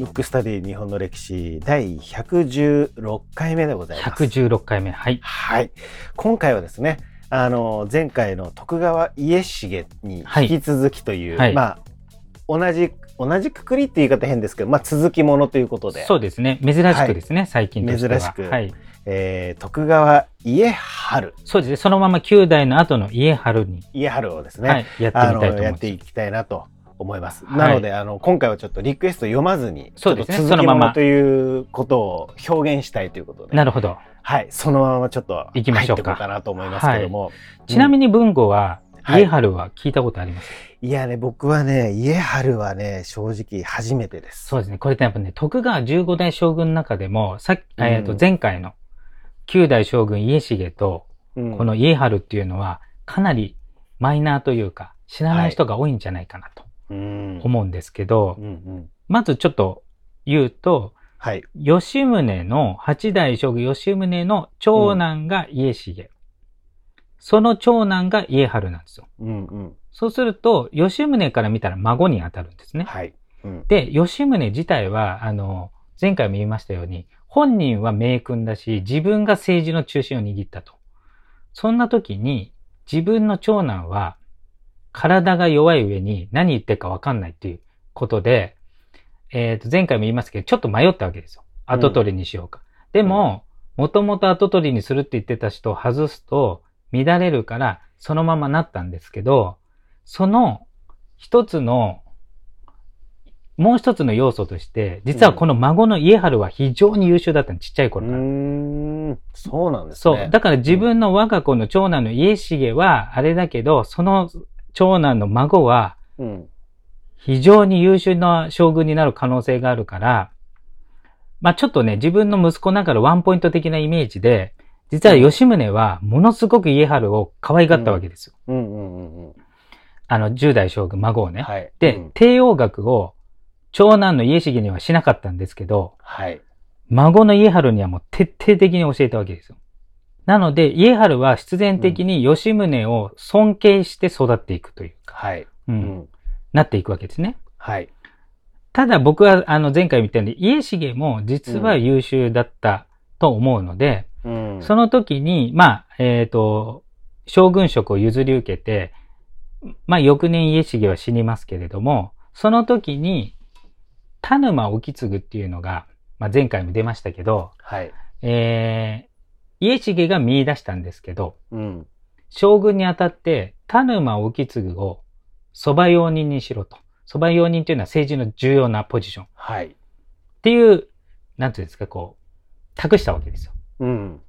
ブックスタディ日本の歴史第116回目でございます。116回目。はい。はい。今回はですね、あの、前回の徳川家重に引き続きという、はい、まあ、同じ、同じくくりって言い方変ですけど、まあ、続きものということで。そうですね。珍しくですね、はい、最近としては。珍しく。はい。えー、徳川家春。そうですね。そのまま9代の後の家春に。家春をですね、はい、やってみたいと。やっていきたいなと思います。はい、なので、あの、今回はちょっとリクエスト読まずに、そうですね、続きものということを表現したいということで。なるほど。はい、そのままちょっと行きましょうか。かなと思いますけども。はいちなみに文吾は、家春は聞いたことあります、いやね、僕はね、家春はね、正直初めてです。そうですね。これってやっぱね、徳川15代将軍の中でも、さっき、えっ、と、前回の9代将軍家重と、この家春っていうのは、かなりマイナーというか、知らない人が多いんじゃないかなと思うんですけど、まずちょっと言うと、はい、吉宗の、八代将軍吉宗の長男が家重。うん、その長男が家春なんですよ。うんうん、そうすると、吉宗から見たら孫に当たるんですね。はい。うん、で、吉宗自体は、あの、前回も言いましたように、本人は名君だし、自分が政治の中心を握ったと。そんな時に、自分の長男は、体が弱い上に何言ってるかわかんないっていうことで、えっ、ー、と、前回も言いましたけど、ちょっと迷ったわけですよ。後取りにしようか。うん、でも、もともと後取りにするって言ってた人を外すと乱れるから、そのままなったんですけど、その一つの、もう一つの要素として、実はこの孫の家春は非常に優秀だったの、ちっちゃい頃から。うん、そうなんですね。そう。だから自分の我が子の長男の家重はあれだけど、その長男の孫は、非常に優秀な将軍になる可能性があるから、まあちょっとね、自分の息子ながらワンポイント的なイメージで、実は吉宗はものすごく家春を可愛がったわけですよ。あの、10代将軍、孫をね。はい、で、うん、帝王学を長男の家重にはしなかったんですけど、はい、孫の家春にはもう徹底的に教えたわけですよ。なので、家春は必然的に吉宗を尊敬して育っていくというか、はい。うん。なっていくわけですね。はい。ただ僕は、あの、前回見たように、家重も実は優秀だったと思うので、うん、その時に、まあ、えっ、ー、と、将軍職を譲り受けて、まあ、翌年家重は死にますけれども、その時に、田沼沖継っていうのが、まあ、前回も出ましたけど、はい。え家重が見出したんですけど、うん、将軍にあたって田沼意次を蕎麦用人にしろと。蕎麦用人というのは政治の重要なポジション。はい。っていう、なんていうんですか、こう、託したわけですよ。うん。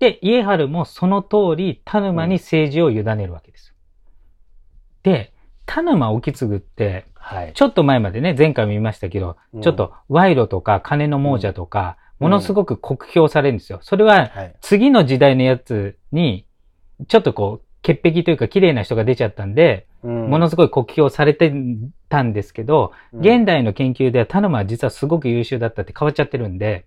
で、家春もその通り田沼に政治を委ねるわけです。うん、で、田沼意次って、はい、ちょっと前までね、前回も言いましたけど、うん、ちょっと賄賂とか金の亡者とか、ものすごく酷評されるんですよ。それは、次の時代のやつに、ちょっとこう、潔癖というか綺麗な人が出ちゃったんで、うん、ものすごい酷評されてたんですけど、うん、現代の研究では田沼は実はすごく優秀だったって変わっちゃってるんで、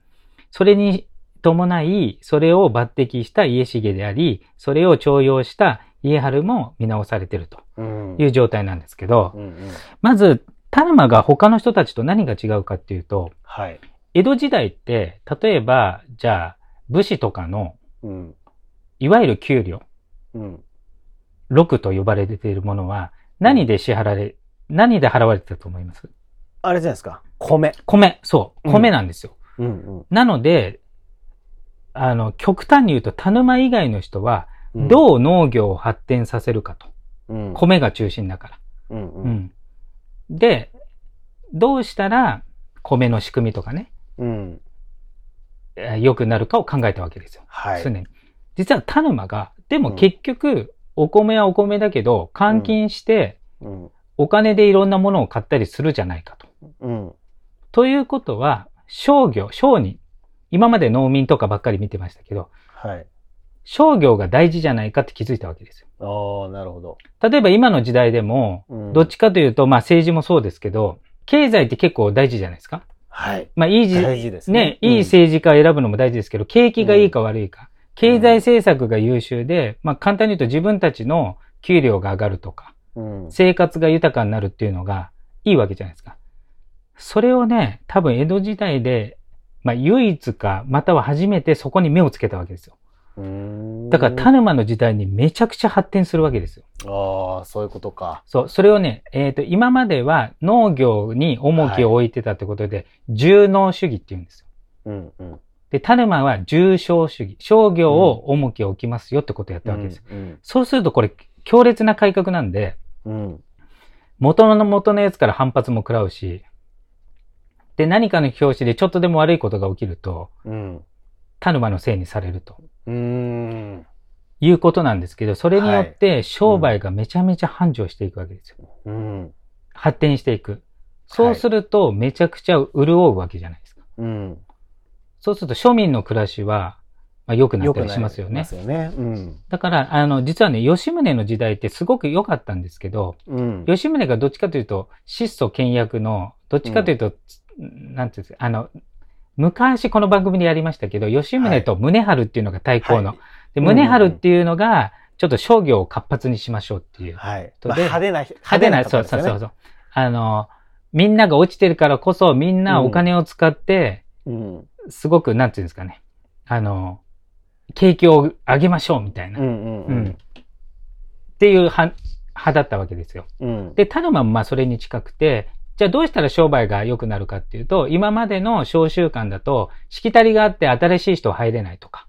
それに伴い、それを抜擢した家重であり、それを重用した家春も見直されてるという状態なんですけど、うんうんうん、まず、田沼が他の人たちと何が違うかっていうと、はい、江戸時代って、例えば、じゃあ、武士とかの、うん、いわゆる給料、うん、禄と呼ばれているものは、何で支払われ、うん、何で払われてたと思います？あれじゃないですか。米。米、そう。米なんですよ。うんうんうん、なので、あの、極端に言うと、田沼以外の人は、どう農業を発展させるかと。うん、米が中心だから、うんうん。で、どうしたら、米の仕組みとかね、うん、良くなるかを考えたわけですよ。はい。常に。実は田沼が、でも結局、お米はお米だけど、換金して、お金でいろんなものを買ったりするじゃないかと。うん。ということは、商業、商人。今まで農民とかばっかり見てましたけど、はい。商業が大事じゃないかって気づいたわけですよ。ああ、なるほど。例えば今の時代でも、どっちかというと、まあ政治もそうですけど、経済って結構大事じゃないですか。はい。まあ、いい大事ですね。ね、いい政治家を選ぶのも大事ですけど、景気がいいか悪いか。経済政策が優秀で、まあ、簡単に言うと自分たちの給料が上がるとか、生活が豊かになるっていうのがいいわけじゃないですか。それをね、多分江戸時代で、まあ唯一か、または初めてそこに目をつけたわけですよ。だから田沼の時代にめちゃくちゃ発展するわけですよ。ああ、そういうことか。そう、それをね、えっ、ー、と、今までは農業に重きを置いてたってことで、はい、重農主義って言うんですよ。うんうん、で、田沼は重商主義、商業を重きを置きますよってことをやったわけです。うんうん、そうするとこれ、強烈な改革なんで、うん、元の元のやつから反発も食らうし、で、何かの表紙でちょっとでも悪いことが起きると、うん、田沼のせいにされると。うん。いうことなんですけど、それによって商売がめちゃめちゃ繁盛していくわけですよ。うん、発展していく。そうすると、めちゃくちゃ潤うわけじゃないですか。うん、そうすると、庶民の暮らしは、まあ、良くなったりしますよね。よねうん、だから、あの、実はね、吉宗の時代ってすごく良かったんですけど、うん、吉宗がどっちかというと、質素倹約の、どっちかというと、うん、なんていうんですか、あの、昔この番組でやりましたけど、吉宗と宗春っていうのが対抗の。はい、で、宗春っていうのが、ちょっと商業を活発にしましょうっていう。はい。まあ、派手な、派手な、そうそうそうそう。あの、みんなが落ちてるからこそ、みんなお金を使って、うん、すごく、なんていうんですかね。あの、景気を上げましょうみたいな。っていう派だったわけですよ。うん、で、タルマもまあそれに近くて、じゃあどうしたら商売が良くなるかっていうと、今までの商習慣だと、しきたりがあって新しい人入れないとか。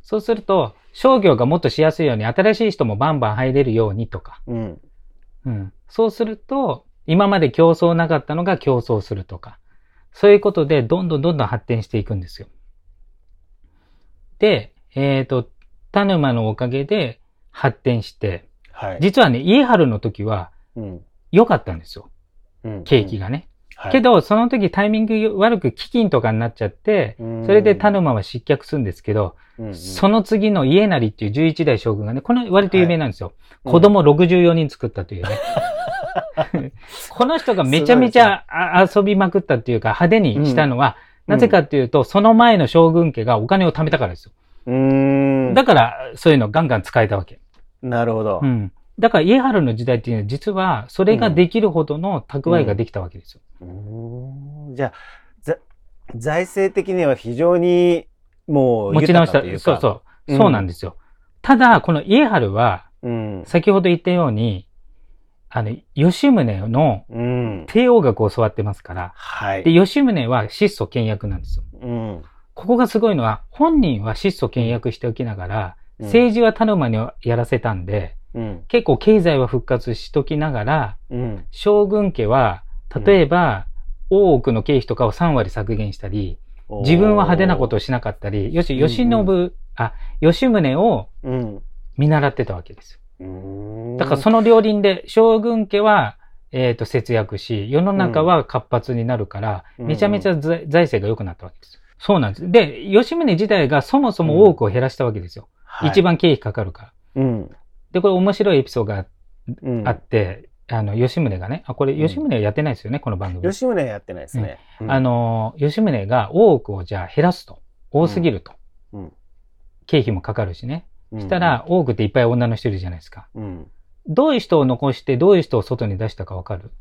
そうすると、商業がもっとしやすいように、新しい人もバンバン入れるようにとか。うん。うん。そうすると、今まで競争なかったのが競争するとか。そういうことで、どんどんどんどん発展していくんですよ。で、えっ、ー、と、田沼のおかげで発展して、はい、実はね、家春の時は、良かったんですよ。景気がね。はい、けど、その時タイミング悪く飢饉とかになっちゃって、それで田沼は失脚するんですけど、その次の家成っていう11代将軍がね、この割と有名なんですよ。はい、子供64人作ったというね。この人がめちゃめちゃ遊びまくったっていうか派手にしたのは、なぜかっていうと、その前の将軍家がお金を貯めたからですよ。だから、そういうのガンガン使えたわけ。なるほど。うん。だから家原の時代っていうのは実はそれができるほどの蓄えができたわけですよ。うんうん、じゃあ財政的には非常にもう持ち直した。そうそう。うん、そうなんですよ。ただ、この家原は、先ほど言ったように、あの、吉宗の帝王学を教わってますから、はい、で、吉宗は質素倹約なんですよ。うん、ここがすごいのは、本人は質素倹約しておきながら、政治は田沼にやらせたんで、うん、結構経済は復活しときながら、うん、将軍家は、例えば、大奥の経費とかを3割削減したり、自分は派手なことをしなかったり、よし、吉信、うん。うん、あ、吉宗を見習ってたわけですよ。だからその両輪で、将軍家は、えっ、ー、と、節約し、世の中は活発になるから、めちゃめちゃ財政が良くなったわけです。そうなんです。で、吉宗自体がそもそも多くを減らしたわけですよ。はい、一番経費かかるから。うん、で、これ面白いエピソードがあって、うん、あの、吉宗がね、あ、これ吉宗はやってないですよね、この番組。吉宗はやってないですね。あの、吉宗が多くをじゃあ減らすと。多すぎると。経費もかかるしね。したら、多くっていっぱい女の人いるじゃないですか。どういう人を残して、どういう人を外に出したかわかる？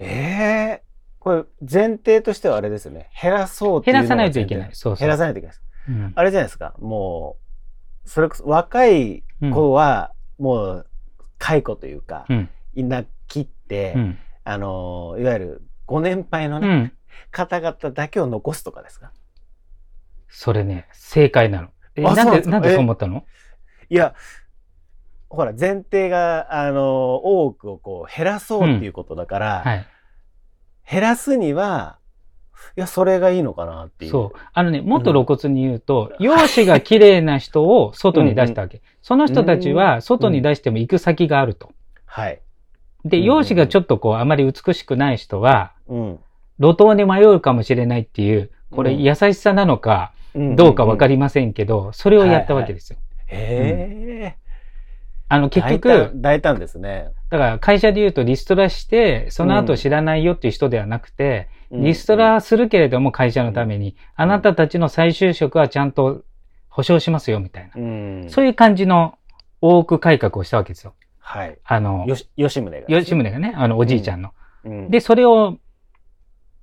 ええー、これ前提としてはあれですよね。減らそう減らさないといけない。そうそう。減らさないといけないです。うん、あれじゃないですか。もう、それこそ若い子はもう解雇というか、いな切って、あのいわゆるご年配のね、方々だけを残すとかですか？それね正解なの。えなんでなんでそう思ったの？いやほら前提があの多くをこう減らそうっていうことだから、はい、減らすにはいや、それがいいのかなっていう。そう。あのね、もっと露骨に言うと、うん、容姿が綺麗な人を外に出したわけ。うんうん、その人たちは外に出しても行く先があると。はい。で、容姿がちょっとこう、あまり美しくない人は、うん、路頭に迷うかもしれないっていう、これ優しさなのか、どうかわかりませんけど、それをやったわけですよ。はいはい、へえ。あの、結局、大胆ですね。だから会社で言うとリストラして、その後知らないよっていう人ではなくて、リストラするけれども会社のために、あなたたちの再就職はちゃんと保証しますよみたいな。そういう感じの多く改革をしたわけですよ。はい。あの、吉宗が、吉宗がね、あの、おじいちゃんの。うん、で、それを、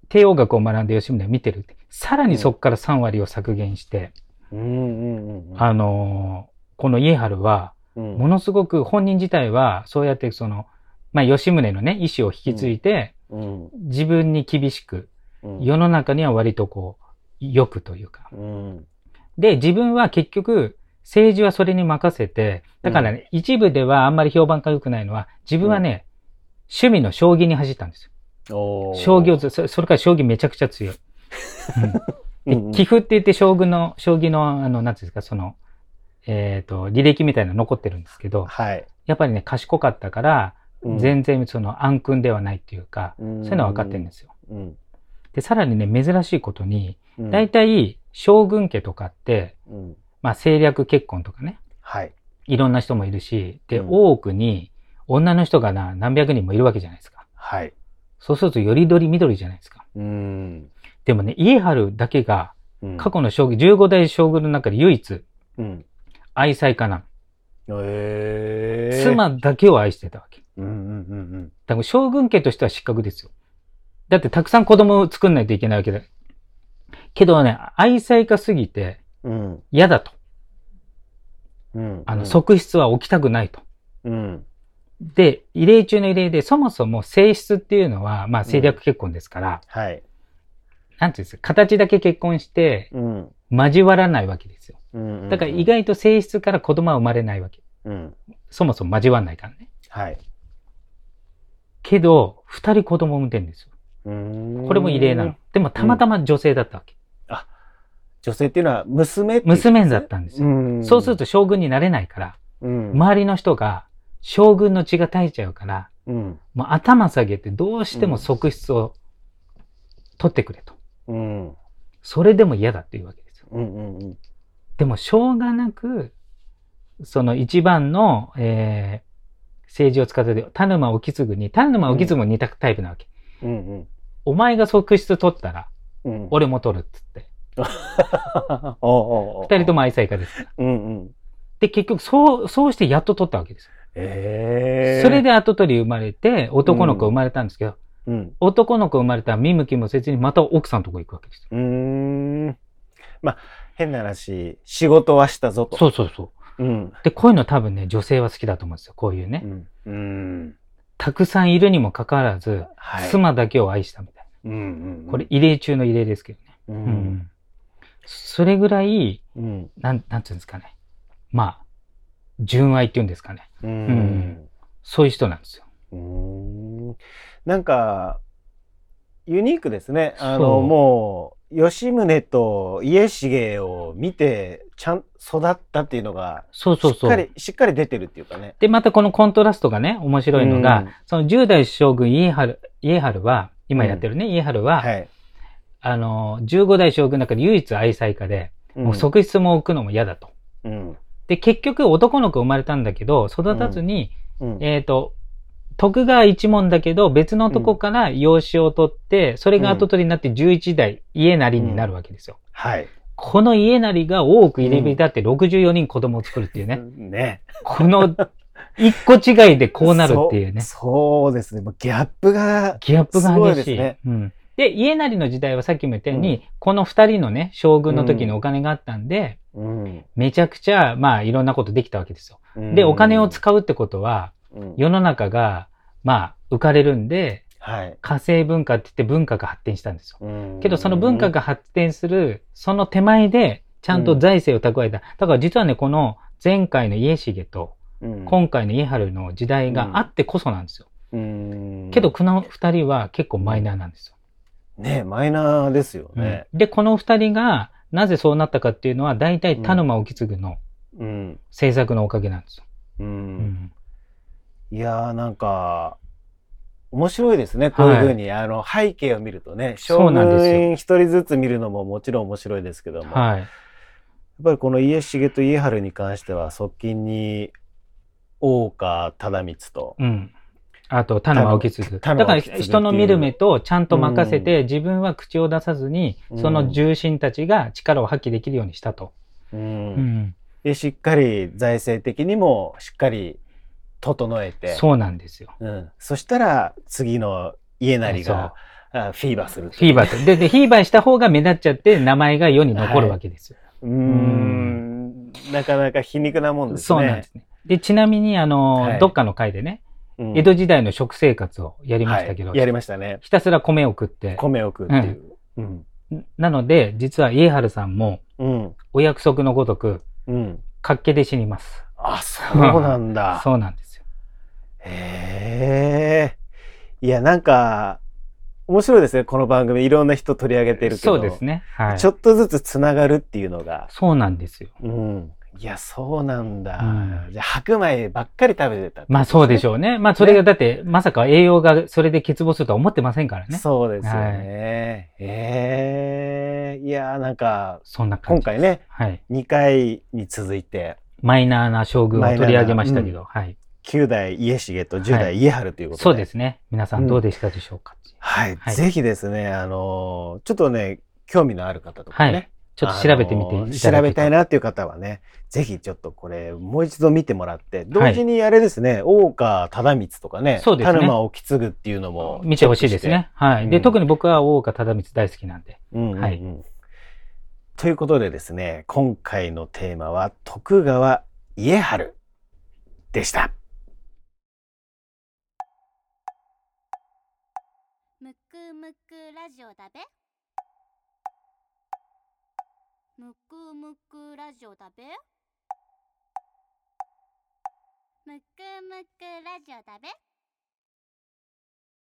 帝王学を学んで吉宗を見てるって。さらにそこから3割を削減して、あの、この家治は、ものすごく本人自体は、そうやってその、まあ、吉宗のね、意思を引き継いで、自分に厳しく、世の中には割とこう、良くというか。で、自分は結局、政治はそれに任せて、だからね、一部ではあんまり評判が良くないのは、自分はね、趣味の将棋に走ったんですよ。将棋をそ、それから将棋めちゃくちゃ強い。うん、寄付って言って将軍の、将棋の、あの、なんていうんですか、その、えっ、ー、と、履歴みたいなの残ってるんですけど、はい、やっぱりね、賢かったから、全然その暗君ではないっていうか、うん、そういうのは分かってるんですよ。うん、で、さらにね、珍しいことに、大体、将軍家とかって、まあ政略結婚とかね、はい。いろんな人もいるし、で、多奥に女の人がな、何百人もいるわけじゃないですか。はい。そうすると、よりどり緑じゃないですか。うん。でもね、家治だけが、過去の将棋、15代将軍の中で唯一、うん、愛妻家なの。えー、妻だけを愛してたわけ。うんうんうんうん。だから将軍家としては失格ですよ。だってたくさん子供を作んないといけないわけだ。けどね、愛妻家すぎて、嫌だと。うん、あの、側室は起きたくないと。うん、で、異例中の異例で、そもそも性質っていうのは、まあ政略結婚ですから、はい。なんていうんですか、形だけ結婚して、交わらないわけですよ。だから意外と性質から子供は生まれないわけ。うん、そもそも交わらないからね。はい。けど、二人子供を産んでるんですよ。これも異例なの。でもたまたま女性だったわけ。うん、あ、女性っていうのは娘って娘だったんですよ。そうすると将軍になれないから、うん、周りの人が将軍の血が絶えちゃうから、うん、もう頭下げてどうしても側室を取ってくれと。うん、それでも嫌だっていうわけですよ。うんうんうん、でもしょうがなく、その一番の、えー、政治を使ってて、田沼沖継に、田沼沖継も似たタイプなわけ。うんうん、お前が側室取ったら、うん、俺も取るっつって。二人とも愛妻家ですから。うんうん、で、結局、そう、そうしてやっと取ったわけですえー、それで後取り生まれて、男の子生まれたんですけど、うん、男の子生まれたら見向きもせずにまた奥さんのとこ行くわけですよ。うん。まあ、変な話、仕事はしたぞと。そうそうそう。うん、で、こういうの多分ね、女性は好きだと思うんですよ。こういうね。うん、うんたくさんいるにもかかわらず、はい、妻だけを愛したみたいな。うんうんうん、これ異例中の異例ですけどね。うん、うん、それぐらい、うん、なん、なんていうんですかね。まあ、純愛っていうんですかね。うん、うん、そういう人なんですよ。うんなんか、ユニークですね。あの、もう、吉宗と家重を見て、ちゃん、育ったっていうのが、そうそうそう。しっかり、しっかり出てるっていうかね。で、またこのコントラストがね、面白いのが、うん、その10代将軍家治、家治は、今やってるね、うん、家治は、はい、あの、15代将軍の中で唯一愛妻家で、もう側室も置くのも嫌だと。うん、で、結局男の子生まれたんだけど、育たずに、えっ、ー、と、徳川一門だけど、別のとこから養子を取って、それが後取りになって11代家なりになるわけですよ。はい。この家なりが多く入れ浸って64人子供を作るっていうね。ね。この一個違いでこうなるっていうね。そうですね。ギャップが。ギャップが激しい。ね、うん。で、家なりの時代はさっきも言ったように、うん、この二人のね、将軍の時にお金があったんで、うん、めちゃくちゃ、まあ、いろんなことできたわけですよ。うん、で、お金を使うってことは、世の中が、まあ、浮かれるんで、はい、火星文化って言って文化が発展したんですよ。けど、その文化が発展する、その手前で、ちゃんと財政を蓄えた。だから実はね、この前回の家重と、今回の家治の時代があってこそなんですよ。けど、この二人は結構マイナーなんですよ。ねマイナーですよね。で、この二人が、なぜそうなったかっていうのは、大体田沼沖継の政策のおかげなんですよ。うんいやーなんか、面白いですね。こういうふうに、はい、あの、背景を見るとね、将軍一人ずつ見るのももちろん面白いですけども、はい、やっぱりこの家重と家治に関しては、側近に大岡忠光と、うん、あと、田沼沖継。だから人の見る目とちゃんと任せて、自分は口を出さずに、その重臣たちが力を発揮できるようにしたと。うん、で、しっかり財政的にもしっかり整えて。そうなんですよ。うん。そしたら、次の家なりが、フィーバーする、フィーバーする。で、で、フィーバーした方が目立っちゃって、名前が世に残るわけですよ。はい、うん。なかなか皮肉なもんですね。そうなんですね。で、ちなみに、あの、はい、どっかの回でね、江戸時代の食生活をやりましたけど、はい、やりましたね。ひたすら米を食って。米を食うっていう。うん、なので、実は家春さんも、お約束のごとく、うん、活気で死にます。あ、そうなんだ。そうなんですよ。へえ。いや、なんか、面白いですね。この番組、いろんな人取り上げてるけど。そうですね。はい。ちょっとずつつながるっていうのが。そうなんですよ。うん。いや、そうなんだ。うん、じゃあ、白米ばっかり食べてた、ね、まあそうでしょうね。まあそれがだって、ね、まさか栄養がそれで欠乏するとは思ってませんからね。そうですよね。はい、ええー、いや、なんか、そんな感じ。今回ね、はい、2回に続いて、マイナーな将軍を取り上げましたけど、うん、はい。9代家重と10代家春ということで、はい、そうですね。皆さんどうでしたでしょうか、うん、はい、はい、ぜひですね、あの、ちょっとね、興味のある方とかね、はいちょっと調べてみていただけ調べたいなっていう方はね、ぜひちょっとこれ、もう一度見てもらって、同時にあれですね、はい、大岡忠光とかね、そうですね。田沼沖継ぐっていうのも見てほしいですね。はい。で、特に僕は大岡忠光大好きなんで。はい。ということでですね、今回のテーマは徳川家春でした。ラジオだべ？むくむくラジオだべ？むくむくラジオだべ？